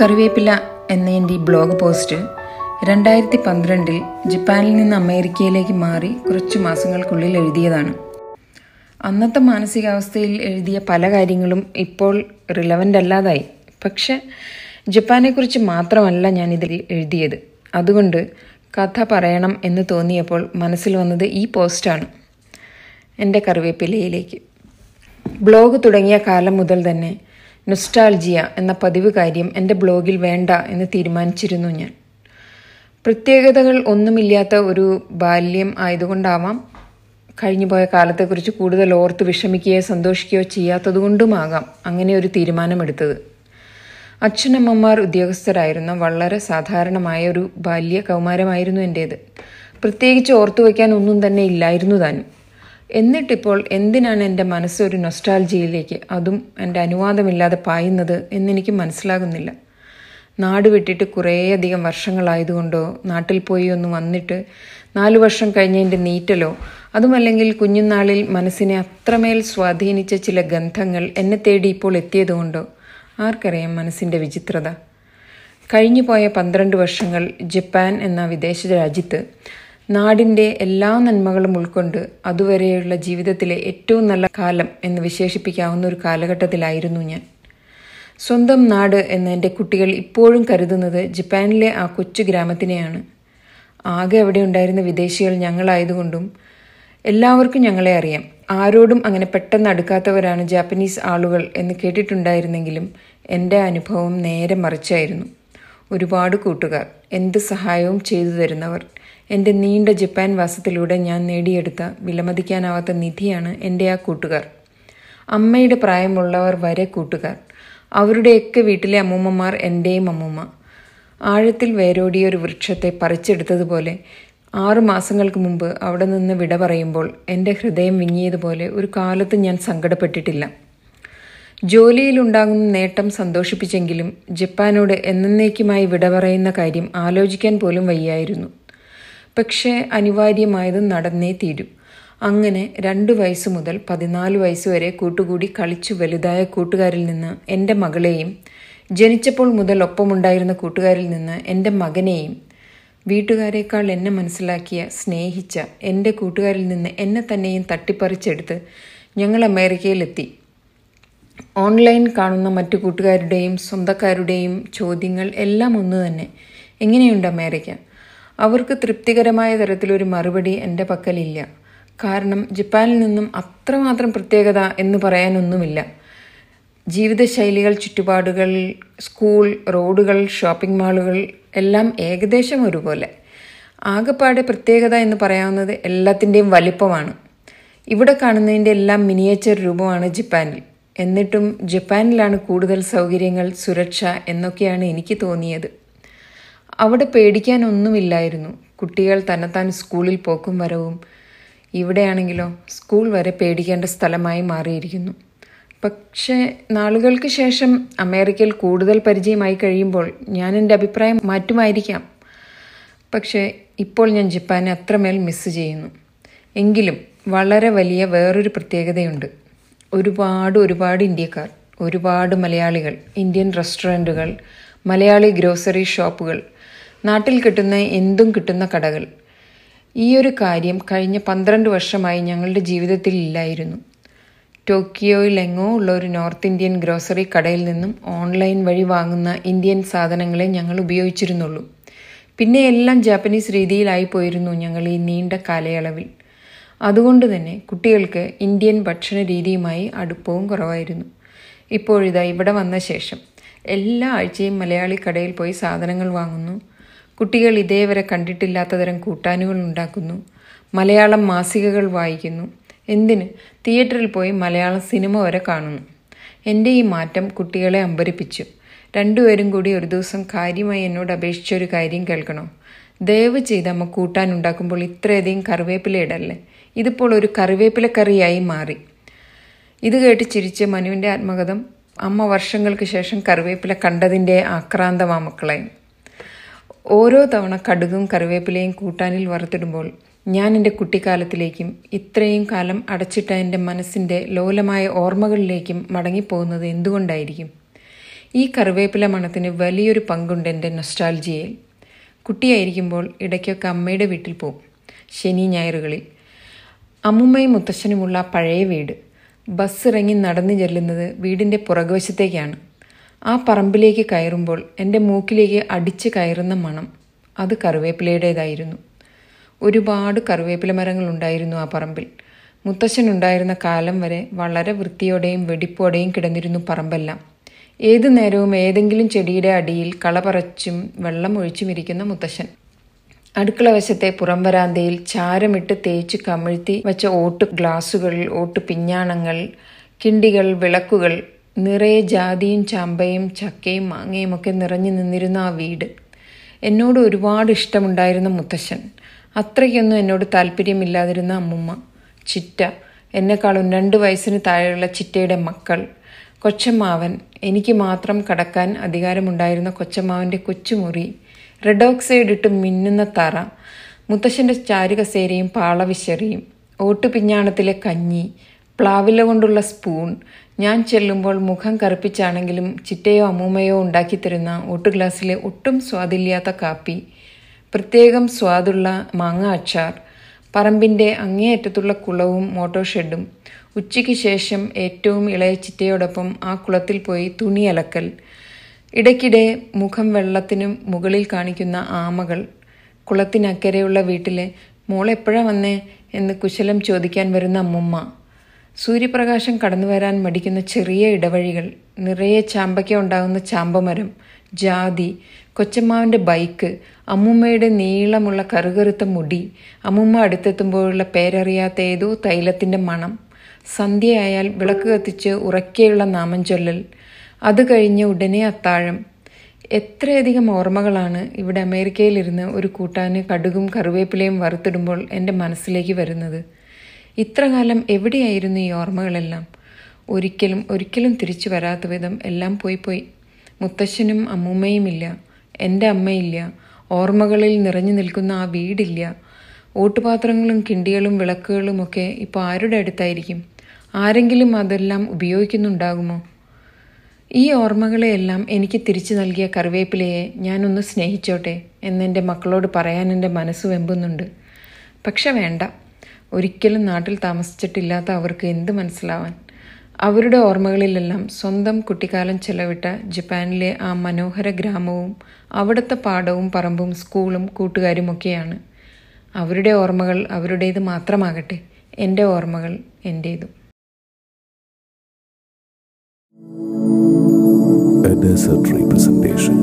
കറിവേപ്പില എന്ന എന്റെ ഈ ബ്ലോഗ് പോസ്റ്റ് രണ്ടായിരത്തി പന്ത്രണ്ടിൽ ജപ്പാനിൽ നിന്ന് അമേരിക്കയിലേക്ക് മാറി കുറച്ച് മാസങ്ങൾക്കുള്ളിൽ എഴുതിയതാണ്. അന്നത്തെ മാനസികാവസ്ഥയിൽ എഴുതിയ പല കാര്യങ്ങളും ഇപ്പോൾ റിലവന്റ് അല്ലാതായി. പക്ഷെ ജപ്പാനെക്കുറിച്ച് മാത്രമല്ല ഞാൻ ഇതിൽ എഴുതിയത്. അതുകൊണ്ട് കഥ പറയണം എന്ന് തോന്നിയപ്പോൾ മനസ്സിൽ വന്നത് ഈ പോസ്റ്റാണ്. എന്റെ കറിവേപ്പിലയിലേക്ക്. ബ്ലോഗ് തുടങ്ങിയ കാലം മുതൽ തന്നെ നൊസ്റ്റാൾജിയ എന്ന പതിവ് കാര്യം എന്റെ ബ്ലോഗിൽ വേണ്ട എന്ന് തീരുമാനിച്ചിരുന്നു ഞാൻ. പ്രത്യേകതകൾ ഒന്നുമില്ലാത്ത ഒരു ബാല്യം ആയതുകൊണ്ടാവാം കഴിഞ്ഞുപോയ കാലത്തെക്കുറിച്ച് കൂടുതൽ ഓർത്ത് വിഷമിക്കുകയോ സന്തോഷിക്കുകയോ ചെയ്യാത്തതുകൊണ്ടുമാകാം അങ്ങനെ ഒരു തീരുമാനമെടുത്തത്. അച്ഛനമ്മമാർ ഉദ്യോഗസ്ഥരായിരുന്ന വളരെ സാധാരണമായ ഒരു ബാല്യ കൗമാരമായിരുന്നു എന്റേത്. പ്രത്യേകിച്ച് ഓർത്തു വയ്ക്കാൻ ഒന്നും തന്നെ ഇല്ലായിരുന്നു താനും. എന്നിട്ടിപ്പോൾ എന്തിനാണ് എന്റെ മനസ്സ് ഒരു നൊസ്റ്റാൾജിയിലേക്ക് അതും എന്റെ അനുവാദമില്ലാതെ പായുന്നത് എന്നെനിക്ക് മനസ്സിലാകുന്നില്ല. നാട് വിട്ടിട്ട് കുറേയധികം വർഷങ്ങളായതുകൊണ്ടോ നാട്ടിൽ പോയി ഒന്ന് വന്നിട്ട് നാലു വർഷം കഴിഞ്ഞതിന്റെ നീറ്റലോ അതുമല്ലെങ്കിൽ കുഞ്ഞുനാളിൽ മനസ്സിനെ അത്രമേൽ സ്വാധീനിച്ച ചില ഗന്ധങ്ങൾ എന്നെ തേടി ഇപ്പോൾ എത്തിയതുകൊണ്ടോ ആർക്കറിയാം മനസ്സിന്റെ വിചിത്രത. കഴിഞ്ഞുപോയ പന്ത്രണ്ട് വർഷങ്ങൾ ജപ്പാൻ എന്ന വിദേശ രാജ്യത്ത് നാടിന്റെ എല്ലാ നന്മകളും ഉൾക്കൊണ്ട് അതുവരെയുള്ള ജീവിതത്തിലെ ഏറ്റവും നല്ല കാലം എന്ന് വിശേഷിപ്പിക്കാവുന്ന ഒരു കാലഘട്ടത്തിലായിരുന്നു ഞാൻ. സ്വന്തം നാട് എന്ന് എന്റെ കുട്ടികൾ ഇപ്പോഴും കരുതുന്നത് ജപ്പാനിലെ ആ കൊച്ചു ഗ്രാമത്തിനെയാണ്. ആകെ അവിടെ ഉണ്ടായിരുന്ന വിദേശികൾ ഞങ്ങളായതുകൊണ്ടും എല്ലാവർക്കും ഞങ്ങളെ അറിയാം. ആരോടും അങ്ങനെ പെട്ടെന്ന് അടുക്കാത്തവരാണ് ജാപ്പനീസ് ആളുകൾ എന്ന് കേട്ടിട്ടുണ്ടായിരുന്നെങ്കിലും എന്റെ അനുഭവം നേരെ മറിച്ചായിരുന്നു. ഒരുപാട് കൂട്ടുകാർ എന്ത് സഹായവും ചെയ്തു തരുന്നവർ എന്റെ നീണ്ട ജപ്പാൻ വാസത്തിലൂടെ ഞാൻ നേടിയെടുത്ത വിലമതിക്കാനാവാത്ത നിധിയാണ് എന്റെ ആ കൂട്ടുകാർ. അമ്മയുടെ പ്രായമുള്ളവർ വരെ കൂട്ടുകാർ. അവരുടെയൊക്കെ വീട്ടിലെ അമ്മൂമ്മമാർ എന്റെയും അമ്മൂമ്മ. ആഴത്തിൽ വേരോടിയ ഒരു വൃക്ഷത്തെ പറിച്ചെടുത്തതുപോലെ ആറു മാസങ്ങൾക്ക് മുമ്പ് അവിടെ നിന്ന് വിട പറയുമ്പോൾ എന്റെ ഹൃദയം വിങ്ങിയതുപോലെ ഒരു കാലത്ത് ഞാൻ സങ്കടപ്പെട്ടിട്ടില്ല. ജോലിയിലുണ്ടാകുന്ന നേട്ടം സന്തോഷിപ്പിച്ചെങ്കിലും ജപ്പാനോട് എന്നേക്കുമായി വിട പറയുന്ന കാര്യം ആലോചിക്കാൻ പോലും വയ്യായിരുന്നു. പക്ഷേ അനിവാര്യമായത് നടന്നേ തീരൂ. അങ്ങനെ രണ്ട് വയസ്സ് മുതൽ പതിനാല് വയസ്സ് വരെ കൂട്ടുകൂടി കളിച്ചു വലുതായ കൂട്ടുകാരിൽ നിന്ന് എന്റെ മകളെയും ജനിച്ചപ്പോൾ മുതൽ ഒപ്പമുണ്ടായിരുന്ന കൂട്ടുകാരിൽ നിന്ന് എന്റെ മകനെയും വീട്ടുകാരേക്കാൾ എന്നെ മനസ്സിലാക്കിയ സ്നേഹിച്ച എന്റെ കൂട്ടുകാരിൽ നിന്ന് എന്നെ തന്നെയും തട്ടിപ്പറിച്ചെടുത്ത് ഞങ്ങൾ അമേരിക്കയിലെത്തി. ഓൺലൈൻ കാണുന്ന മറ്റു കൂട്ടുകാരുടെയും സ്വന്തക്കാരുടെയും ചോദ്യങ്ങൾ എല്ലാം ഒന്ന് തന്നെ. എങ്ങനെയുണ്ട് അമേരിക്ക? അവർക്ക് തൃപ്തികരമായ തരത്തിലൊരു മറുപടി എന്റെ പക്കലില്ല. കാരണം ജപ്പാനിൽ നിന്നും അത്രമാത്രം പ്രത്യേകത എന്ന് പറയാനൊന്നുമില്ല. ജീവിതശൈലികൾ ചുറ്റുപാടുകൾ സ്കൂൾ റോഡുകൾ ഷോപ്പിംഗ് മാളുകൾ എല്ലാം ഏകദേശം ഒരുപോലെ. ആകെപ്പാടെ പ്രത്യേകത എന്ന് പറയാവുന്നത് എല്ലാത്തിന്റെയും വലിപ്പമാണ്. ഇവിടെ കാണുന്നതിന്റെ എല്ലാം മിനിയേച്ചർ രൂപമാണ് ജപ്പാനിൽ. എന്നിട്ടും ജപ്പാനിലാണ് കൂടുതൽ സൗകര്യങ്ങൾ സുരക്ഷ എന്നൊക്കെയാണ് എനിക്ക് തോന്നിയത്. അവിടെ പേടിക്കാനൊന്നുമില്ലായിരുന്നു. കുട്ടികൾ തന്നെത്താൻ സ്കൂളിൽ പോക്കും വരവും. ഇവിടെയാണെങ്കിലോ സ്കൂൾ വരെ പേടിക്കേണ്ട സ്ഥലമായി മാറിയിരിക്കുന്നു. പക്ഷേ നാളുകൾക്ക് ശേഷം അമേരിക്കയിൽ കൂടുതൽ പരിചയമായി കഴിയുമ്പോൾ ഞാൻ എന്റെ അഭിപ്രായം മാറ്റുമായിരിക്കാം. പക്ഷേ ഇപ്പോൾ ഞാൻ ജപ്പാനെ അത്രമേൽ മിസ് ചെയ്യുന്നു. എങ്കിലും വളരെ വലിയ വേറൊരു പ്രത്യേകതയുണ്ട്. ഒരുപാട് ഒരുപാട് ഇന്ത്യക്കാർ ഒരുപാട് മലയാളികൾ ഇന്ത്യൻ റെസ്റ്റോറന്റുകൾ മലയാളി ഗ്രോസറി ഷോപ്പുകൾ നാട്ടിൽ കിട്ടുന്ന എന്തും കിട്ടുന്ന കടകൾ. ഈ ഒരു കാര്യം കഴിഞ്ഞ പന്ത്രണ്ട് വർഷമായി ഞങ്ങളുടെ ജീവിതത്തിൽ ഇല്ലായിരുന്നു. ടോക്കിയോയിൽ എങ്ങോ ഉള്ള ഒരു നോർത്ത് ഇന്ത്യൻ ഗ്രോസറി കടയിൽ നിന്നും ഓൺലൈൻ വഴി വാങ്ങുന്ന ഇന്ത്യൻ സാധനങ്ങളെ ഞങ്ങൾ ഉപയോഗിച്ചിരുന്നുള്ളൂ. പിന്നെ എല്ലാം ജാപ്പനീസ് രീതിയിലായി പോയിരുന്നു ഞങ്ങൾ ഈ നീണ്ട കാലയളവിൽ. അതുകൊണ്ട് തന്നെ കുട്ടികൾക്ക് ഇന്ത്യൻ ഭക്ഷണ രീതിയുമായി അടുപ്പവും കുറവായിരുന്നു. ഇപ്പോഴിതാ ഇവിടെ വന്ന ശേഷം എല്ലാ ആഴ്ചയും മലയാളി കടയിൽ പോയി സാധനങ്ങൾ വാങ്ങുന്നു. കുട്ടികൾ ഇതേവരെ കണ്ടിട്ടില്ലാത്ത തരം കൂട്ടാനുകൾ ഉണ്ടാക്കുന്നു. മലയാളം മാസികകൾ വായിക്കുന്നു. എന്തിന്? തിയേറ്ററിൽ പോയി മലയാള സിനിമ വരെ കാണുന്നു. എന്റെ ഈ മാറ്റം കുട്ടികളെ അമ്പരിപ്പിച്ചു. രണ്ടുപേരും കൂടി ഒരു ദിവസം കാര്യമായി എന്നോട് അപേക്ഷിച്ച ഒരു കാര്യം കേൾക്കണോ? ദയവ് ചെയ്ത് അമ്മ കൂട്ടാൻ ഉണ്ടാക്കുമ്പോൾ ഇത്രയധികം കറിവേപ്പില ഇടല്ലേ? ഇതിപ്പോൾ ഒരു കറിവേപ്പില കറിയായി മാറി. ഇത് കേട്ട് ചിരിച്ച് മനുവിന്റെ ആത്മകഥം അമ്മ വർഷങ്ങൾക്ക് ശേഷം കറിവേപ്പില കണ്ടതിന്റെ ആക്രാന്തമാ മക്കളെ. ഓരോ തവണ കടുകും കറിവേപ്പിലയും കൂട്ടാനിൽ വറുത്തിടുമ്പോൾ ഞാൻ എന്റെ കുട്ടിക്കാലത്തിലേക്കും ഇത്രയും കാലം അടച്ചിട്ട എന്റെ മനസ്സിന്റെ ലോലമായ ഓർമ്മകളിലേക്കും മടങ്ങിപ്പോകുന്നത് എന്തുകൊണ്ടായിരിക്കും? ഈ കറിവേപ്പില മണത്തിന് വലിയൊരു പങ്കുണ്ട് എന്റെ നൊസ്റ്റാൾജിയയിൽ കുട്ടിയായിരിക്കുമ്പോൾ ഇടയ്ക്കൊക്കെ അമ്മയുടെ വീട്ടിൽ പോകും ശനി ഞായറുകളിൽ. അമ്മുമ്മയും മുത്തശ്ശനുമുള്ള പഴയ വീട്. ബസ് ഇറങ്ങി നടന്നു ചെല്ലുന്നത് വീടിന്റെ പുറകുവശത്തേക്കാണ്. ആ പറമ്പിലേക്ക് കയറുമ്പോൾ എന്റെ മൂക്കിലേക്ക് അടിച്ച് കയറുന്ന മണം അത് കറിവേപ്പിലയുടേതായിരുന്നു. ഒരുപാട് കറിവേപ്പില മരങ്ങൾ ഉണ്ടായിരുന്നു ആ പറമ്പിൽ. മുത്തശ്ശൻ ഉണ്ടായിരുന്ന കാലം വരെ വളരെ വൃത്തിയോടെയും വെടിപ്പോടെയും കിടന്നിരുന്നു പറമ്പെല്ലാം. ഏതു നേരവും ഏതെങ്കിലും ചെടിയുടെ അടിയിൽ കളപറച്ചും വെള്ളം ഒഴിച്ചും ഇരിക്കുന്ന മുത്തശ്ശൻ. അടുക്കള വശത്തെ പുറം വരാന്തയിൽ ചാരമിട്ട് തേച്ച് കമിഴ്ത്തി വെച്ച ഓട്ട് ഗ്ലാസുകൾ ഓട്ട് പിഞ്ഞാണങ്ങൾ കിണ്ടികൾ വിളക്കുകൾ നിറയെ ജാതിയും ചമ്പയും ചക്കയും മാങ്ങയും ഒക്കെ നിറഞ്ഞു നിന്നിരുന്ന ആ വീട്. എന്നോട് ഒരുപാട് ഇഷ്ടമുണ്ടായിരുന്ന മുത്തശ്ശൻ. അത്രയ്ക്കൊന്നും എന്നോട് താല്പര്യമില്ലാതിരുന്ന അമ്മുമ്മ. ചിറ്റ. എന്നെക്കാളും രണ്ട് വയസ്സിന് താഴെയുള്ള ചിറ്റയുടെ മക്കൾ. കൊച്ചമ്മാവൻ. എനിക്ക് മാത്രം കടക്കാൻ അധികാരമുണ്ടായിരുന്ന കൊച്ചമ്മാവന്റെ കൊച്ചുമുറി. റെഡ് ഓക്സൈഡ് ഇട്ട് മിന്നുന്ന തറ. മുത്തശ്ശന്റെ ചാരുകസേരയും പാളവിശറിയും. ഓട്ടുപിഞ്ഞാണത്തിലെ കഞ്ഞി. പ്ലാവില കൊണ്ടുള്ള സ്പൂൺ. ഞാൻ ചെല്ലുമ്പോൾ മുഖം കറുപ്പിച്ചാണെങ്കിലും ചിറ്റയോ അമ്മൂമ്മയോ ഉണ്ടാക്കിത്തരുന്ന ഓട്ടുഗ്ലാസ്സിലെ ഒട്ടും സ്വാദില്ലാത്ത കാപ്പി പ്രത്യേകം സ്വാദുള്ള മാങ്ങ അച്ചാർ പറമ്പിന്റെ അങ്ങേയറ്റത്തുള്ള കുളവും മോട്ടോ ഷെഡും ഉച്ചയ്ക്ക് ശേഷം ഏറ്റവും ഇളയ ചിറ്റയോടൊപ്പം ആ കുളത്തിൽ പോയി തുണി അലക്കൽ ഇടയ്ക്കിടെ മുഖം വെള്ളത്തിനും മുകളിൽ കാണിക്കുന്ന ആമകൾ കുളത്തിനക്കരെയുള്ള വീട്ടിലെ മോളെപ്പോഴാ വന്നേ? എന്ന് കുശലം ചോദിക്കാൻ വരുന്ന അമ്മുമ്മ. സൂര്യപ്രകാശം കടന്നു വരാൻ മടിക്കുന്ന ചെറിയ ഇടവഴികൾ നിറയെ ചാമ്പയ്ക്ക ഉണ്ടാകുന്ന ചാമ്പമരം ജാതി കൊച്ചമ്മാവിന്റെ ബൈക്ക് അമ്മൂമ്മയുടെ നീളമുള്ള കറുകറുത്ത മുടി അമ്മൂമ്മ അടുത്തെത്തുമ്പോഴുള്ള പേരറിയാത്ത ഏതോ തൈലത്തിന്റെ മണം സന്ധ്യയായാൽ വിളക്ക് കത്തിച്ച് ഉറക്കെയുള്ള നാമം ചൊല്ലൽ. അത് കഴിഞ്ഞ് ഉടനെ അത്താഴം. എത്രയധികം ഓർമ്മകളാണ് ഇവിടെ അമേരിക്കയിലിരുന്ന് ഒരു കൂട്ടാന് കടുകും കറിവേപ്പിലയും വറുത്തിടുമ്പോൾ എന്റെ മനസ്സിലേക്ക് വരുന്നത്. ഇത്രകാലം എവിടെയായിരുന്നു ഈ ഓർമ്മകളെല്ലാം? ഒരിക്കലും ഒരിക്കലും തിരിച്ചു വരാത്ത വിധം എല്ലാം പോയി പോയി. മുത്തശ്ശനും അമ്മൂമ്മയുമില്ല എന്റെ അമ്മയില്ല ഓർമ്മകളിൽ നിറഞ്ഞു നിൽക്കുന്ന ആ വീടില്ല. ഓട്ടുപാത്രങ്ങളും കിണ്ടികളും വിളക്കുകളും ഒക്കെ ഇപ്പോൾ ആരുടെ അടുത്തായിരിക്കും? ആരെങ്കിലും അതെല്ലാം ഉപയോഗിക്കുന്നുണ്ടാകുമോ? ഈ ഓർമ്മകളെയെല്ലാം എനിക്ക് തിരിച്ചു നൽകിയ കറിവേപ്പിലയെ ഞാനൊന്ന് സ്നേഹിച്ചോട്ടെ എന്നെന്റെ മക്കളോട് പറയാൻ എന്റെ മനസ്സ് വെമ്പുന്നുണ്ട്. പക്ഷെ വേണ്ട. ഒരിക്കലും നാട്ടിൽ താമസിച്ചിട്ടില്ലാത്ത അവർക്ക് എന്ത് മനസ്സിലാവാൻ? അവരുടെ ഓർമ്മകളിലെല്ലാം സ്വന്തം കുട്ടിക്കാലം ചെലവിട്ട ജപ്പാനിലെ ആ മനോഹര ഗ്രാമവും അവിടുത്തെ പാടവും പറമ്പും സ്കൂളും കൂട്ടുകാരുമൊക്കെയാണ് അവരുടെ ഓർമ്മകൾ അവരുടേത് മാത്രമാകട്ടെ എന്റെ ഓർമ്മകൾ എന്റേതും A desert representation.